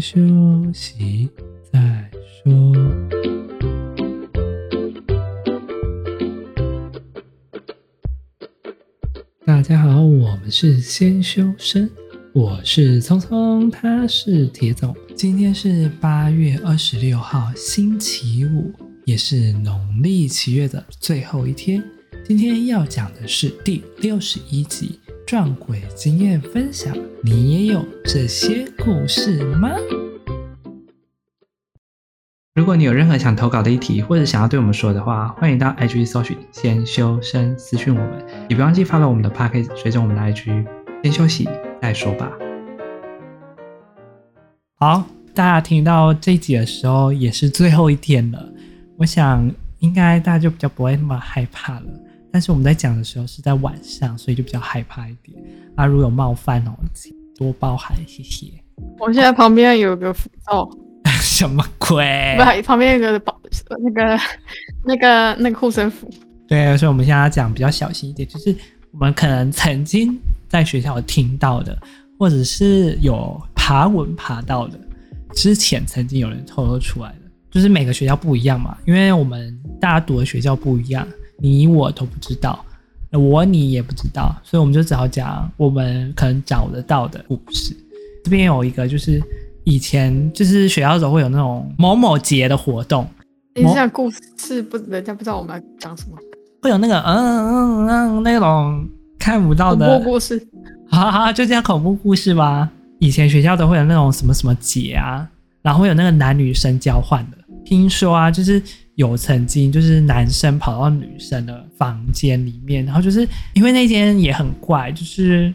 休息再说。大家好，我们是先修身，我是聪聪，他是铁总。今天是八月二十六号，星期五，也是农历七月的最后一天。今天要讲的是第六十一集。撞鬼经验分享，你也有这些故事吗？如果你有任何想投稿的议题，或者想要对我们说的话，欢迎到 IG 搜寻“先修身”私讯我们，也不忘记发到我们的 Podcast，随着我们的 IG。先休息再说吧。好，大家听到这一集的时候，也是最后一天了，我想应该大家就比较不会那么害怕了。但是我们在讲的时候是在晚上，所以就比较害怕一点。啊，如果有冒犯哦，请多包涵，谢谢。我现在旁边有个符咒，什么鬼？不，旁边有个保那个那个那个护身符。对，所以我们现在要讲比较小心一点，就是我们可能曾经在学校有听到的，或者是有爬文爬到的，之前曾经有人透露出来的，就是每个学校不一样嘛，因为我们大家读的学校不一样。你我都不知道，我你也不知道，所以我们就只好讲我们可能找得到的故事。这边有一个，就是以前就是学校的时候会有那种某某节的活动。你讲故事不，人家不知道我们要讲什么。会有那个嗯嗯嗯那种看不到的恐怖故事。好好，就这样恐怖故事吧。以前学校都会有那种什么什么节啊，然后会有那个男女生交换的。听说啊，就是。有曾经就是男生跑到女生的房间里面，然后就是因为那间也很怪，就是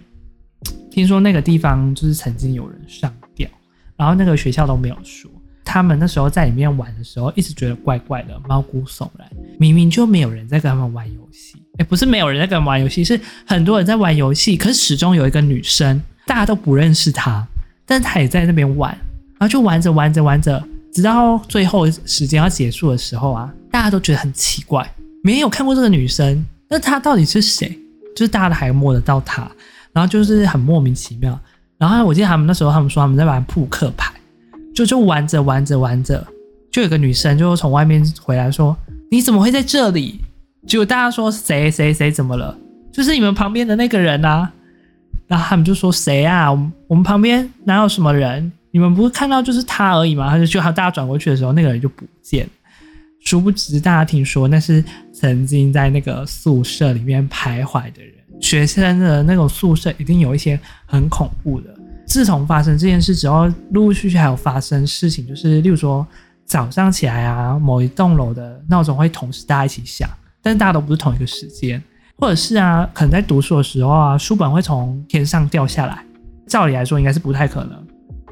听说那个地方就是曾经有人上吊，然后那个学校都没有说。他们那时候在里面玩的时候，一直觉得怪怪的，毛骨悚然。明明就没有人在跟他们玩游戏，诶，不是没有人在跟他们玩游戏，是很多人在玩游戏，可是始终有一个女生，大家都不认识她，但她也在那边玩，然后就玩着玩着玩着。直到最后时间要结束的时候啊，大家都觉得很奇怪，没有看过这个女生，那她到底是谁？就是大家都还摸得到她，然后就是很莫名其妙。然后我记得他们那时候他们说他们在玩扑克牌，就就玩着玩着玩着，就有个女生就从外面回来说：“你怎么会在这里？”结果大家说：“谁谁谁怎么了？”就是你们旁边的那个人啊。然后他们就说：“谁啊？我们旁边哪有什么人？”你们不是看到就是他而已吗？他就就大家转过去的时候，那个人就不见。殊不知，大家听说那是曾经在那个宿舍里面徘徊的人。学生的那种宿舍一定有一些很恐怖的。自从发生这件事之后，陆陆续续还有发生事情，就是例如说早上起来啊，某一栋楼的闹钟会同时大家一起响，但是大家都不是同一个时间，或者是啊，可能在读书的时候啊，书本会从天上掉下来。照理来说，应该是不太可能。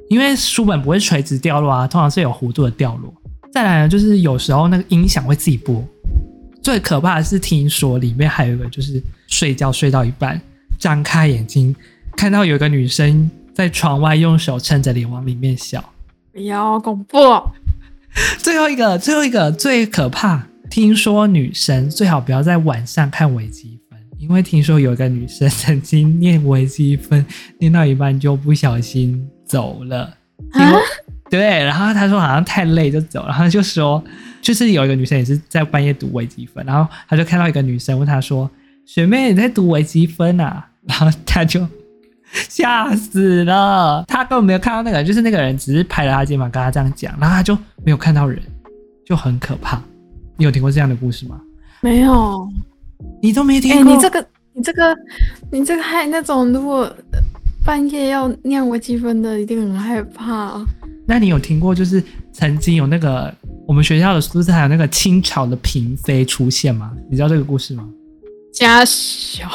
因为书本不会垂直掉落啊，通常是有弧度的掉落。再来呢，就是有时候那个音响会自己播。最可怕的是，听说里面还有一个，就是睡觉睡到一半，张开眼睛看到有一个女生在窗外用手撑着脸往里面笑。哎呀，好恐怖！最后一个，最后一个最可怕。听说女生最好不要在晚上看微积分，因为听说有一个女生曾经念微积分，念到一半就不小心。走了，对，然后他说好像太累就走了，然后就说，就是有一个女生也是在半夜读微积分，然后他就看到一个女生问他说：“学妹，你在读微积分啊？” 然后他就吓死了，他根本没有看到那个人，就是那个人只是拍了他肩膀跟他这样讲，然后他就没有看到人，就很可怕。你有听过这样的故事吗？没有，你都没听过？欸、你这个，你这个，你这个还那种如果。半夜要念微积分的一定很害怕。那你有听过，就是曾经有那个我们学校的宿舍还有那个清朝的嫔妃出现吗？你知道这个故事吗？家小，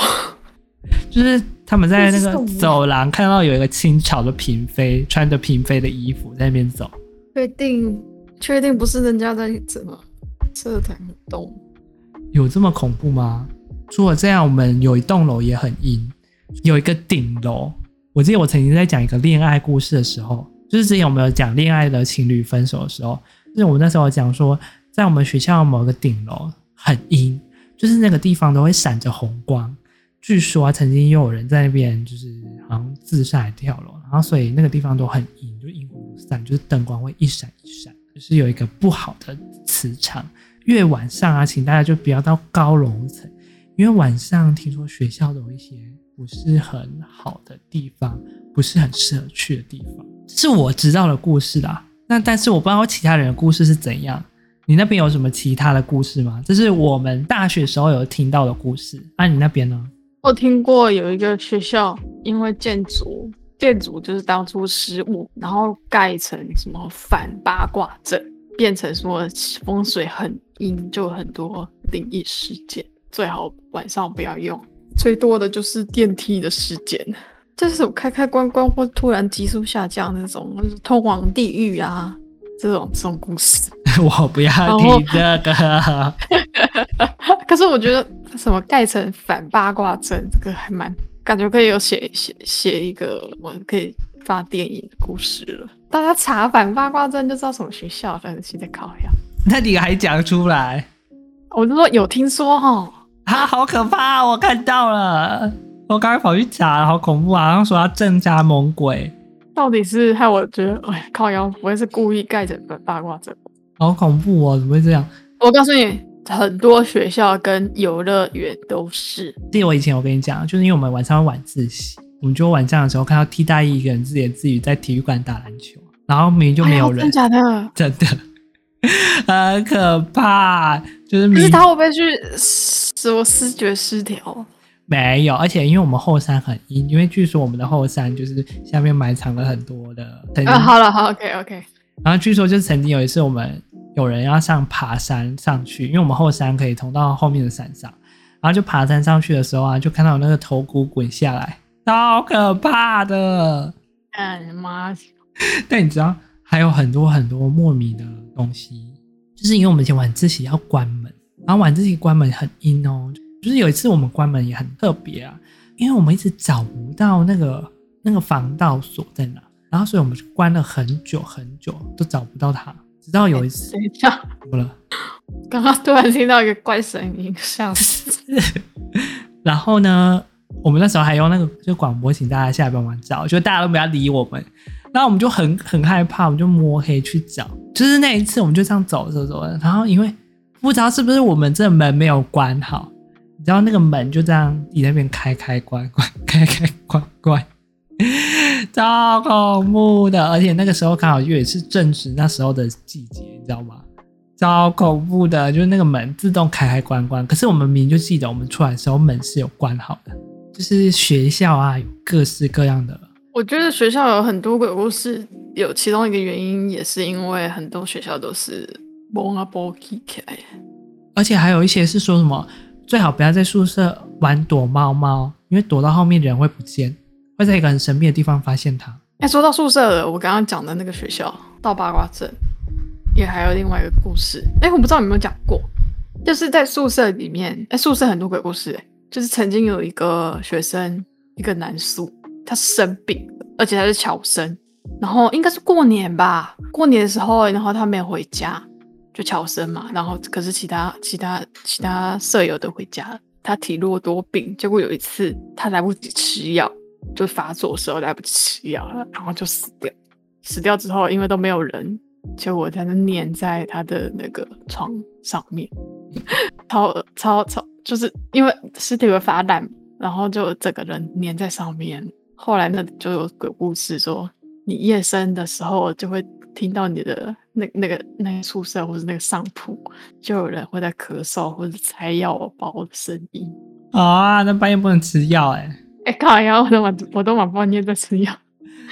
就是他们在那个走廊看到有一个清朝的嫔妃穿着嫔妃的衣服在那边走。确定？确定不是人家在怎么色彩很动？有这么恐怖吗？除了这样，我们有一栋楼也很阴，有一个顶楼。我记得我曾经在讲一个恋爱故事的时候，就是之前我们有讲恋爱的情侣分手的时候，就是我们那时候讲说，在我们学校某个顶楼很阴，就是那个地方都会闪着红光。据说，曾经有人在那边就是好像自杀跳楼，然后所以那个地方都很阴，就阴魂不散，就是灯光会一闪一闪，就是有一个不好的磁场。越晚上啊，请大家就不要到高楼层，因为晚上听说学校的有一些不是很好的地方，不是很适合去的地方。这是我知道的故事啦。那但是我不知道其他人的故事是怎样。你那边有什么其他的故事吗？这是我们大学时候有听到的故事。那、啊、你那边呢？我听过有一个学校，因为建筑建筑就是当初失误，然后盖成什么反八卦阵，变成说风水很阴，就很多灵异事件。最好晚上不要用。最多的就是电梯的事件，就是开开关关或突然急速下降那种，就是通往地狱啊这种这种故事。我不要听这个。可是我觉得什么盖成反八卦阵，这个还蛮感觉可以有写写写一个我可以发电影的故事了。大家查反八卦阵就知道什么学校，反正现在考呀。那你还讲出来？我就说有听说哈，啊，好可怕！我看到了，我刚刚跑去查，好恐怖啊！好像说他正加猛鬼，到底是害我觉得，哎，靠腰不会是故意盖着个八卦阵？好恐怖哦！怎么会这样？我告诉你，很多学校跟游乐园都是。记得我以前我跟你讲，就是因为我们晚上会晚自习，我们就晚上的时候看到替代一一个人自言自语在体育馆打篮球，然后明明就没有人，哎、真假的？真的，很可怕。就是明，可是他会不会去说视觉失调？没有，而且因为我们后山很阴，因为据说我们的后山就是下面埋藏了很多的。啊，好了，好，OK，OK。Okay, okay. 然后据说就是曾经有一次，我们有人要上爬山上去，因为我们后山可以通到后面的山上，然后就爬山上去的时候啊，就看到有那个头骨滚下来，超可怕的！哎妈！但你知道还有很多很多莫名的东西，就是因为我们以前晚自习要关门，然后晚自习关门很阴哦，就是有一次我们关门也很特别啊，因为我们一直找不到那个那个防盗锁在哪。然后，所以我们就关了很久很久，都找不到它。直到有一次，等一下，怎么了？刚刚突然听到一个怪声音，像是。然后呢，我们那时候还用那个就广播，请大家下来帮忙找，就大家都不要理我们。然后我们就很很害怕，我们就摸黑去找。就是那一次，我们就这样走走走。然后因为不知道是不是我们这门没有关好，你知道那个门就这样你那边开开关关开开关关。超恐怖的，而且那个时候刚好也是正值那时候的季节，你知道吗？超恐怖的，就是那个门自动开开关关。可是我们明明就记得，我们出来的时候门是有关好的。就是学校啊，有各式各样的。我觉得学校有很多鬼故事，有其中一个原因也是因为很多学校都是蒙啊波起来，而且还有一些是说什么最好不要在宿舍玩躲猫猫，因为躲到后面人会不见。会在一个很神秘的地方发现他。哎、欸，说到宿舍了，我刚刚讲的那个学校到八卦阵，也还有另外一个故事。哎、欸，我不知道有没有讲过，就是在宿舍里面，哎、欸，宿舍很多鬼故事。哎，就是曾经有一个学生，一个男宿，他生病，而且他是侨生，然后应该是过年吧，过年的时候，然后他没有回家，就侨生嘛，然后可是其他其他其他舍友都回家了，他体弱多病，结果有一次他来不及吃药。就发作的时候来不及吃药了，然后就死掉。死掉之后，因为都没有人，结果他就粘在他的那个床上面，超超超，就是因为尸体会发烂，然后就整个人粘在上面。后来那就有鬼故事说，你夜深的时候就会听到你的那那个那个宿舍或者那个上铺，就有人会在咳嗽或者拆药包的声音。啊，那半夜不能吃药哎、欸。哎、欸，靠呀！我都晚我都晚半夜在吃药。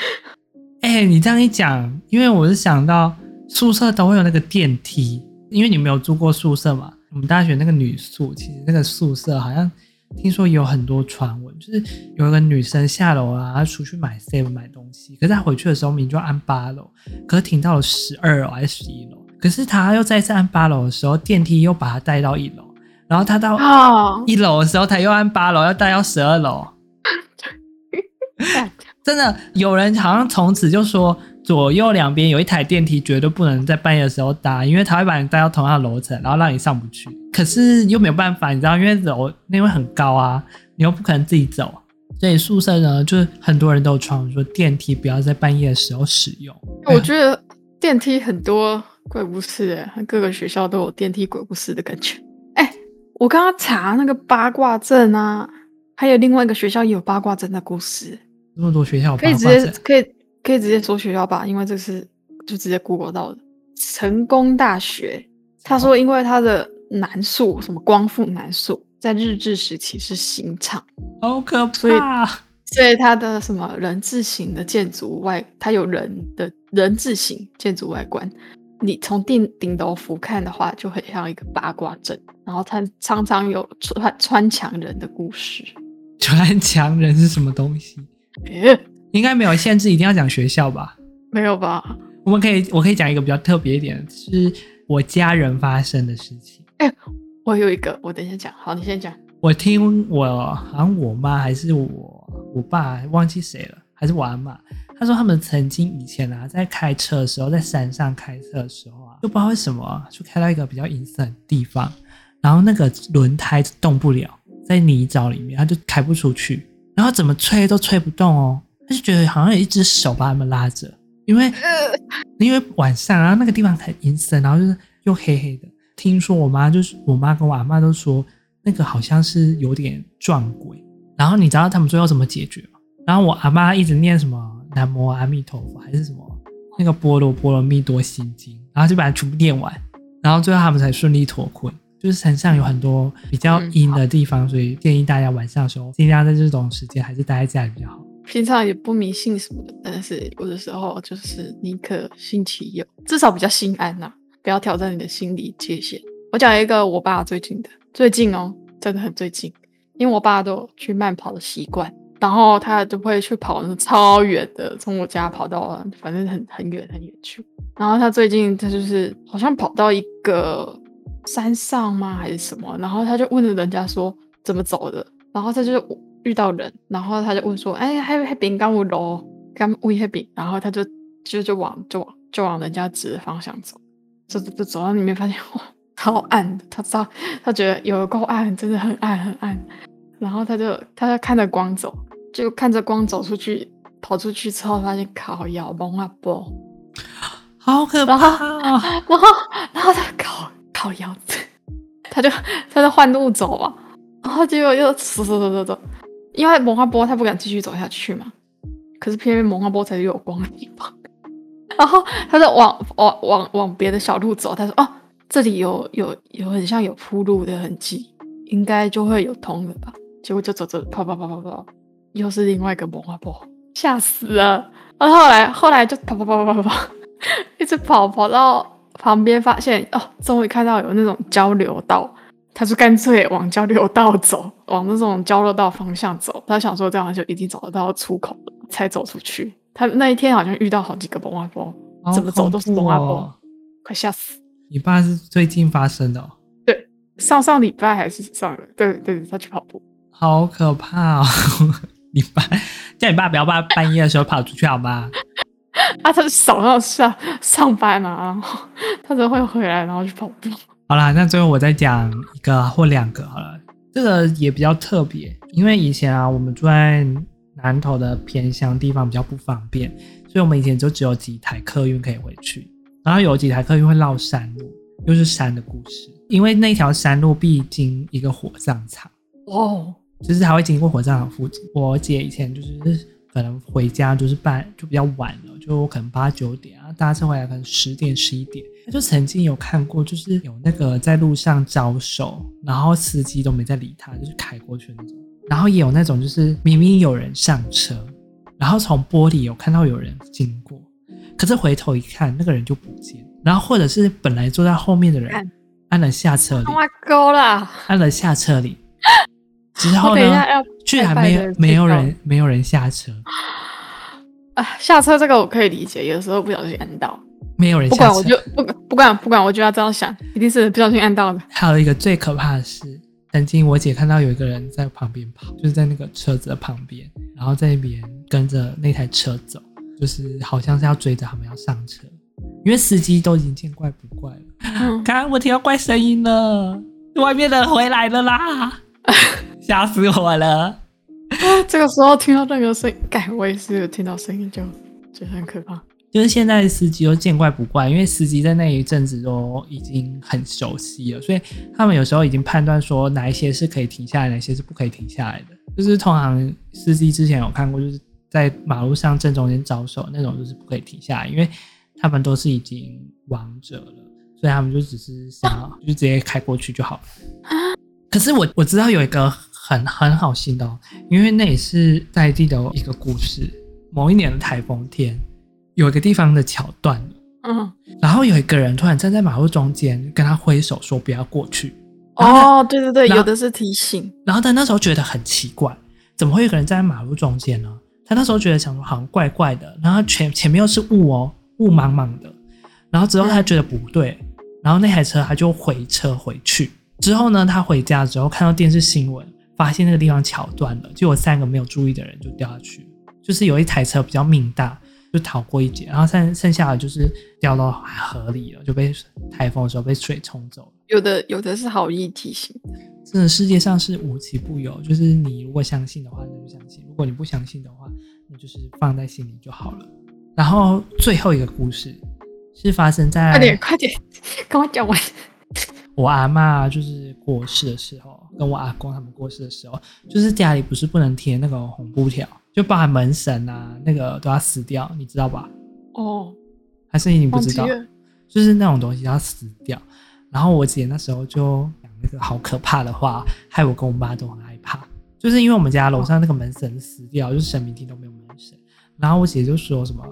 哎、欸，你这样一讲，因为我是想到宿舍都会有那个电梯，因为你没有住过宿舍嘛。我们大学那个女宿，其实那个宿舍好像听说有很多传闻，就是有一个女生下楼啊，她出去买 seven 买东西，可是她回去的时候明明就按八楼，可是停到了十二楼还是十一楼，可是她又再次按八楼的时候，电梯又把她带到一楼，然后她到一楼的时候，她又按八楼要带到十二楼。真的有人好像从此就说，左右两边有一台电梯，绝对不能在半夜的时候搭，因为它会把你带到同样的楼层，然后让你上不去。可是又没有办法，你知道，因为楼那边很高啊，你又不可能自己走，所以宿舍呢，就是很多人都有传说电梯不要在半夜的时候使用。我觉得电梯很多鬼故事，哎，各个学校都有电梯鬼故事的感觉。哎、欸，我刚刚查那个八卦阵啊，还有另外一个学校也有八卦阵的故事。那么多学校可以直接可以可以直接说学校吧，因为这是就直接 Google 到的。成功大学，他说因为他的男宿什么光复男宿，在日治时期是刑场，好可怕。所以它的什么人字形的建筑外，它有人的人字形建筑外观，你从顶顶楼俯瞰的话，就很像一个八卦阵。然后它常常有穿穿墙人的故事。穿墙人是什么东西？欸、应该没有限制，一定要讲学校吧？没有吧？我们可以，我可以讲一个比较特别一点，是我家人发生的事情。哎、欸，我有一个，我等一下讲。好，你先讲。我听我好像我妈还是我我爸忘记谁了，还是我阿嬷，他说他们曾经以前啊，在开车的时候，在山上开车的时候啊，就不知道为什么、啊、就开到一个比较阴森的地方，然后那个轮胎动不了，在泥沼里面，他就开不出去，然后怎么吹都吹不动哦，他就觉得好像有一只手把他们拉着，因为因为晚上，然后那个地方很阴森，然后就是又黑黑的，听说我妈就是我妈跟我阿嬷都说。那个好像是有点撞鬼，然后你知道他们最后怎么解决吗？然后我阿妈一直念什么南无阿弥陀佛还是什么那个波罗波罗蜜多心经，然后就把它全部念完，然后最后他们才顺利脱困。就是山上有很多比较阴的地方，嗯，所以建议大家晚上的时候尽量在这种时间还是待在家里比较好。平常也不迷信什么的，但是有的时候就是宁可信其有，至少比较心安呐，不要挑战你的心理界限。我讲一个我爸最近的。最近哦，真的很最近，因为我爸都有去慢跑的习惯，然后他就会去跑那超远的，从我家跑到反正很很远很远去。然后他最近他就是好像跑到一个山上吗还是什么？然后他就问了人家说怎么走的，然后他就遇到人，然后他就问说，哎，还有还饼干我楼，刚问一饼，然后他就就就往就往就往人家指的方向走，走走走走到里面发现哇。超暗的，他知道，他觉得有够暗，真的很暗很暗。然后他就他就看着光走，就看着光走出去，跑出去之后发现靠腰蒙阿波，好可怕啊！然后然后然后他靠靠腰子，他就他就换路走嘛。然后结果又走走走走走，因为蒙阿波他不敢继续走下去嘛。可是偏偏蒙阿波才是有光的地方。然后他就往往往往别的小路走，他说哦。这里有有有很像有铺路的痕迹，应该就会有通的吧？结果就走走跑跑跑跑跑，又是另外一个魔法坡，吓死了！然后后来后来就跑跑跑跑跑跑，一直跑跑到旁边，发现哦，终于看到有那种交流道，他就干脆往交流道走，往那种交流道方向走。他想说这样就一定找得到出口了，才走出去。他那一天好像遇到好几个魔法坡，怎么走都是魔法坡，快吓死！你爸是最近发生的哦？对，上上礼拜还是上个？对对，他去跑步，好可怕哦！你爸叫你爸不要半半夜的时候跑出去好吗？啊，他早上上上班啊，然后 他就会回来，然后去跑步。好啦，那最后我再讲一个或两个好了，这个也比较特别，因为以前啊，我们住在南投的偏乡地方比较不方便，所以我们以前就只有几台客运可以回去。然后有几台客运会绕山路，又是山的故事。因为那条山路必经一个火葬场哦，就是还会经过火葬场附近。我姐以前就是可能回家就是半就比较晚了，就可能八九点啊，搭车回来可能十点十一点。她就曾经有看过，就是有那个在路上招手，然后司机都没在理他，就是开过去那种。然后也有那种就是明明有人上车，然后从玻璃有看到有人经过。可是回头一看，那个人就不见。然后或者是本来坐在后面的人按了下车铃，按了下车铃之后呢，居然没有没有人没有人下车。啊，下车这个我可以理解，有的时候不小心按到，没有人下车。不管我就不不管不管，我就要这样想，一定是不小心按到的。还有一个最可怕的是，曾经我姐看到有一个人在旁边跑，就是在那个车子的旁边，然后在那边跟着那台车走。就是好像是要追着他们要上车，因为司机都已经见怪不怪了。刚刚我听到怪声音了，外面的人回来了啦，吓死我了。这个时候听到那个声音，该我也是有听到声音就觉得很可怕。就是现在司机都见怪不怪，因为司机在那一阵子都已经很熟悉了，所以他们有时候已经判断说哪一些是可以停下来，哪些是不可以停下来的。就是通常司机之前有看过，就是在马路上正中间招手那种，就是不可以停下来，因为他们都是已经王者了，所以他们就只是想就直接开过去就好了。可是我我知道有一个很很好心的哦，因为那也是在地的一个故事。某一年的台风天，有一个地方的桥断了，嗯，然后有一个人突然站在马路中间，跟他挥手说不要过去。哦，对对对，有的是提醒。然后他那时候觉得很奇怪，怎么会有个人站在马路中间呢？他那时候觉得想说好像怪怪的，然后前前面又是雾哦，雾茫茫的。然后之后他觉得不对，然后那台车他就回车回去。之后呢，他回家之后看到电视新闻，发现那个地方桥断了，就有三个没有注意的人就掉下去。就是有一台车比较命大，就逃过一劫，然后剩剩下的就是掉到河里了，就被台风的时候被水冲走了。有的有的是好意提醒，真的世界上是无奇不有，就是你如果相信的话，那就相信；如果你不相信的话，那就是放在心里就好了。然后最后一个故事是发生在……快点快点，跟我讲完。我阿嬷就是过世的时候，跟我阿公他们过世的时候，就是家里不是不能贴那个红布条，就包含门神啊，那个都要死掉，你知道吧？哦，还是你不知道？就是那种东西要死掉。然后我姐那时候就讲那个好可怕的话，害我跟我妈都很害怕。就是因为我们家楼上那个门神死掉，就是神明厅都没有门神。然后我姐就说什么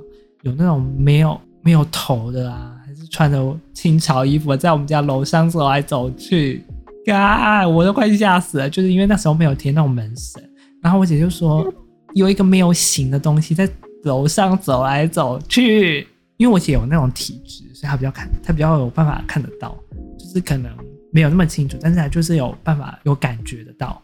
有那种没有没有头的啊。还是穿着清朝衣服在我们家楼上走来走去，嘎，我都快吓死了。就是因为那时候没有贴那种门神，然后我姐就说有一个没有形的东西在楼上走来走去。因为我姐有那种体质，所以她比较看，她比较有办法看得到，就是可能没有那么清楚，但是她就是有办法有感觉得到。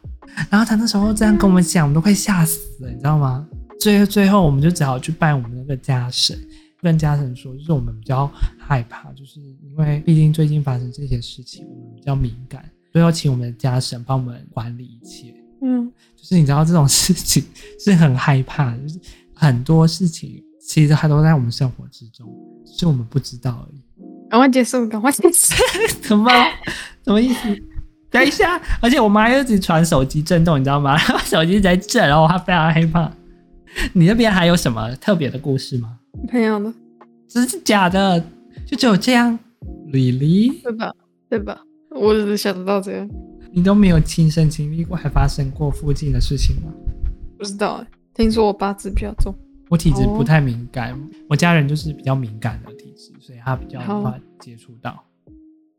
然后她那时候这样跟我们讲，我们都快吓死了，你知道吗？最后最后我们就只好去拜我们那个家神。跟家神说，就是我们比较害怕，就是因为毕竟最近发生这些事情，我们比较敏感，所以要请我们的家神帮我们管理一切。嗯，就是你知道这种事情是很害怕的，就是很多事情其实它都在我们生活之中，是我们不知道而已。赶快结束，赶快结束，什么？什么意思？等一下，而且我妈又一直传手机震动，你知道吗？手机在震，然后她非常害怕。你那边还有什么特别的故事吗？没有了，真是假的？就只有这样，Really？对吧？对吧？我只是想得到这样。你都没有亲身经历过，还发生过附近的事情吗？不知道哎，听说我八字比较重，我体质不太敏感，哦、我家人就是比较敏感的体质，所以他比较快接触到。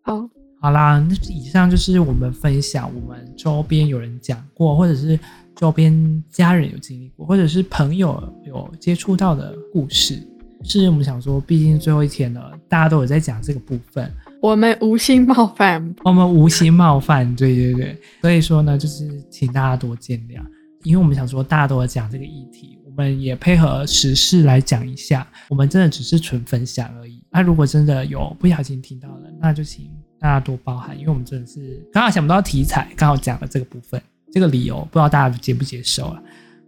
好，好啦，那以上就是我们分享我们周边有人讲过，或者是。周边家人有经历过，或者是朋友有接触到的故事，是我们想说，毕竟最后一天了，大家都有在讲这个部分，我们无心冒犯，我们无心冒犯，对对对，所以说呢，就是请大家多见谅，因为我们想说，大家都有讲这个议题，我们也配合时事来讲一下，我们真的只是纯分享而已。那如果真的有不小心听到了，那就请大家多包涵，因为我们真的是刚好想不到题材，刚好讲了这个部分。这个理由不知道大家接不接受啊？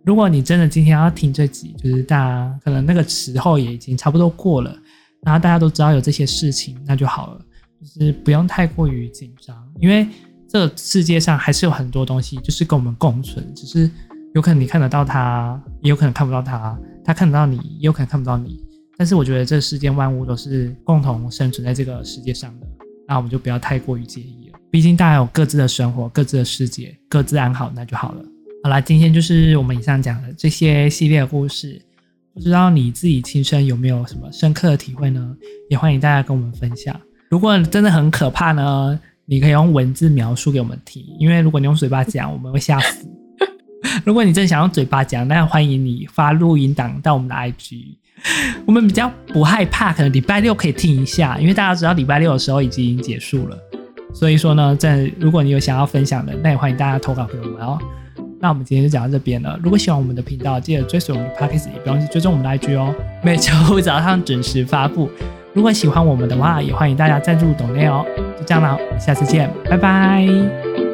如果你真的今天要听这集，就是大家可能那个时候也已经差不多过了，然后大家都知道有这些事情，那就好了，就是不用太过于紧张，因为这世界上还是有很多东西就是跟我们共存，只是有可能你看得到它，也有可能看不到它，它看得到你，也有可能看不到你。但是我觉得这世间万物都是共同生存在这个世界上的，那我们就不要太过于介意了。毕竟大家有各自的生活、各自的世界，各自安好，那就好了。好啦，今天就是我们以上讲的这些系列的故事，不知道你自己亲身有没有什么深刻的体会呢？也欢迎大家跟我们分享。如果真的很可怕呢，你可以用文字描述给我们听，因为如果你用嘴巴讲，我们会吓死。如果你真的想用嘴巴讲，那欢迎你发录音档到我们的 IG，我们比较不害怕，可能礼拜六可以听一下，因为大家知道礼拜六的时候已经结束了。所以说呢，在如果你有想要分享的，那也欢迎大家投稿给我们哦。那我们今天就讲到这边了。如果喜欢我们的频道，记得追随我们的 Podcast，也不要忘记追踪我们的 IG 哦。每周五早上准时发布。如果喜欢我们的话，也欢迎大家赞助抖内哦。就这样了，下次见，拜拜。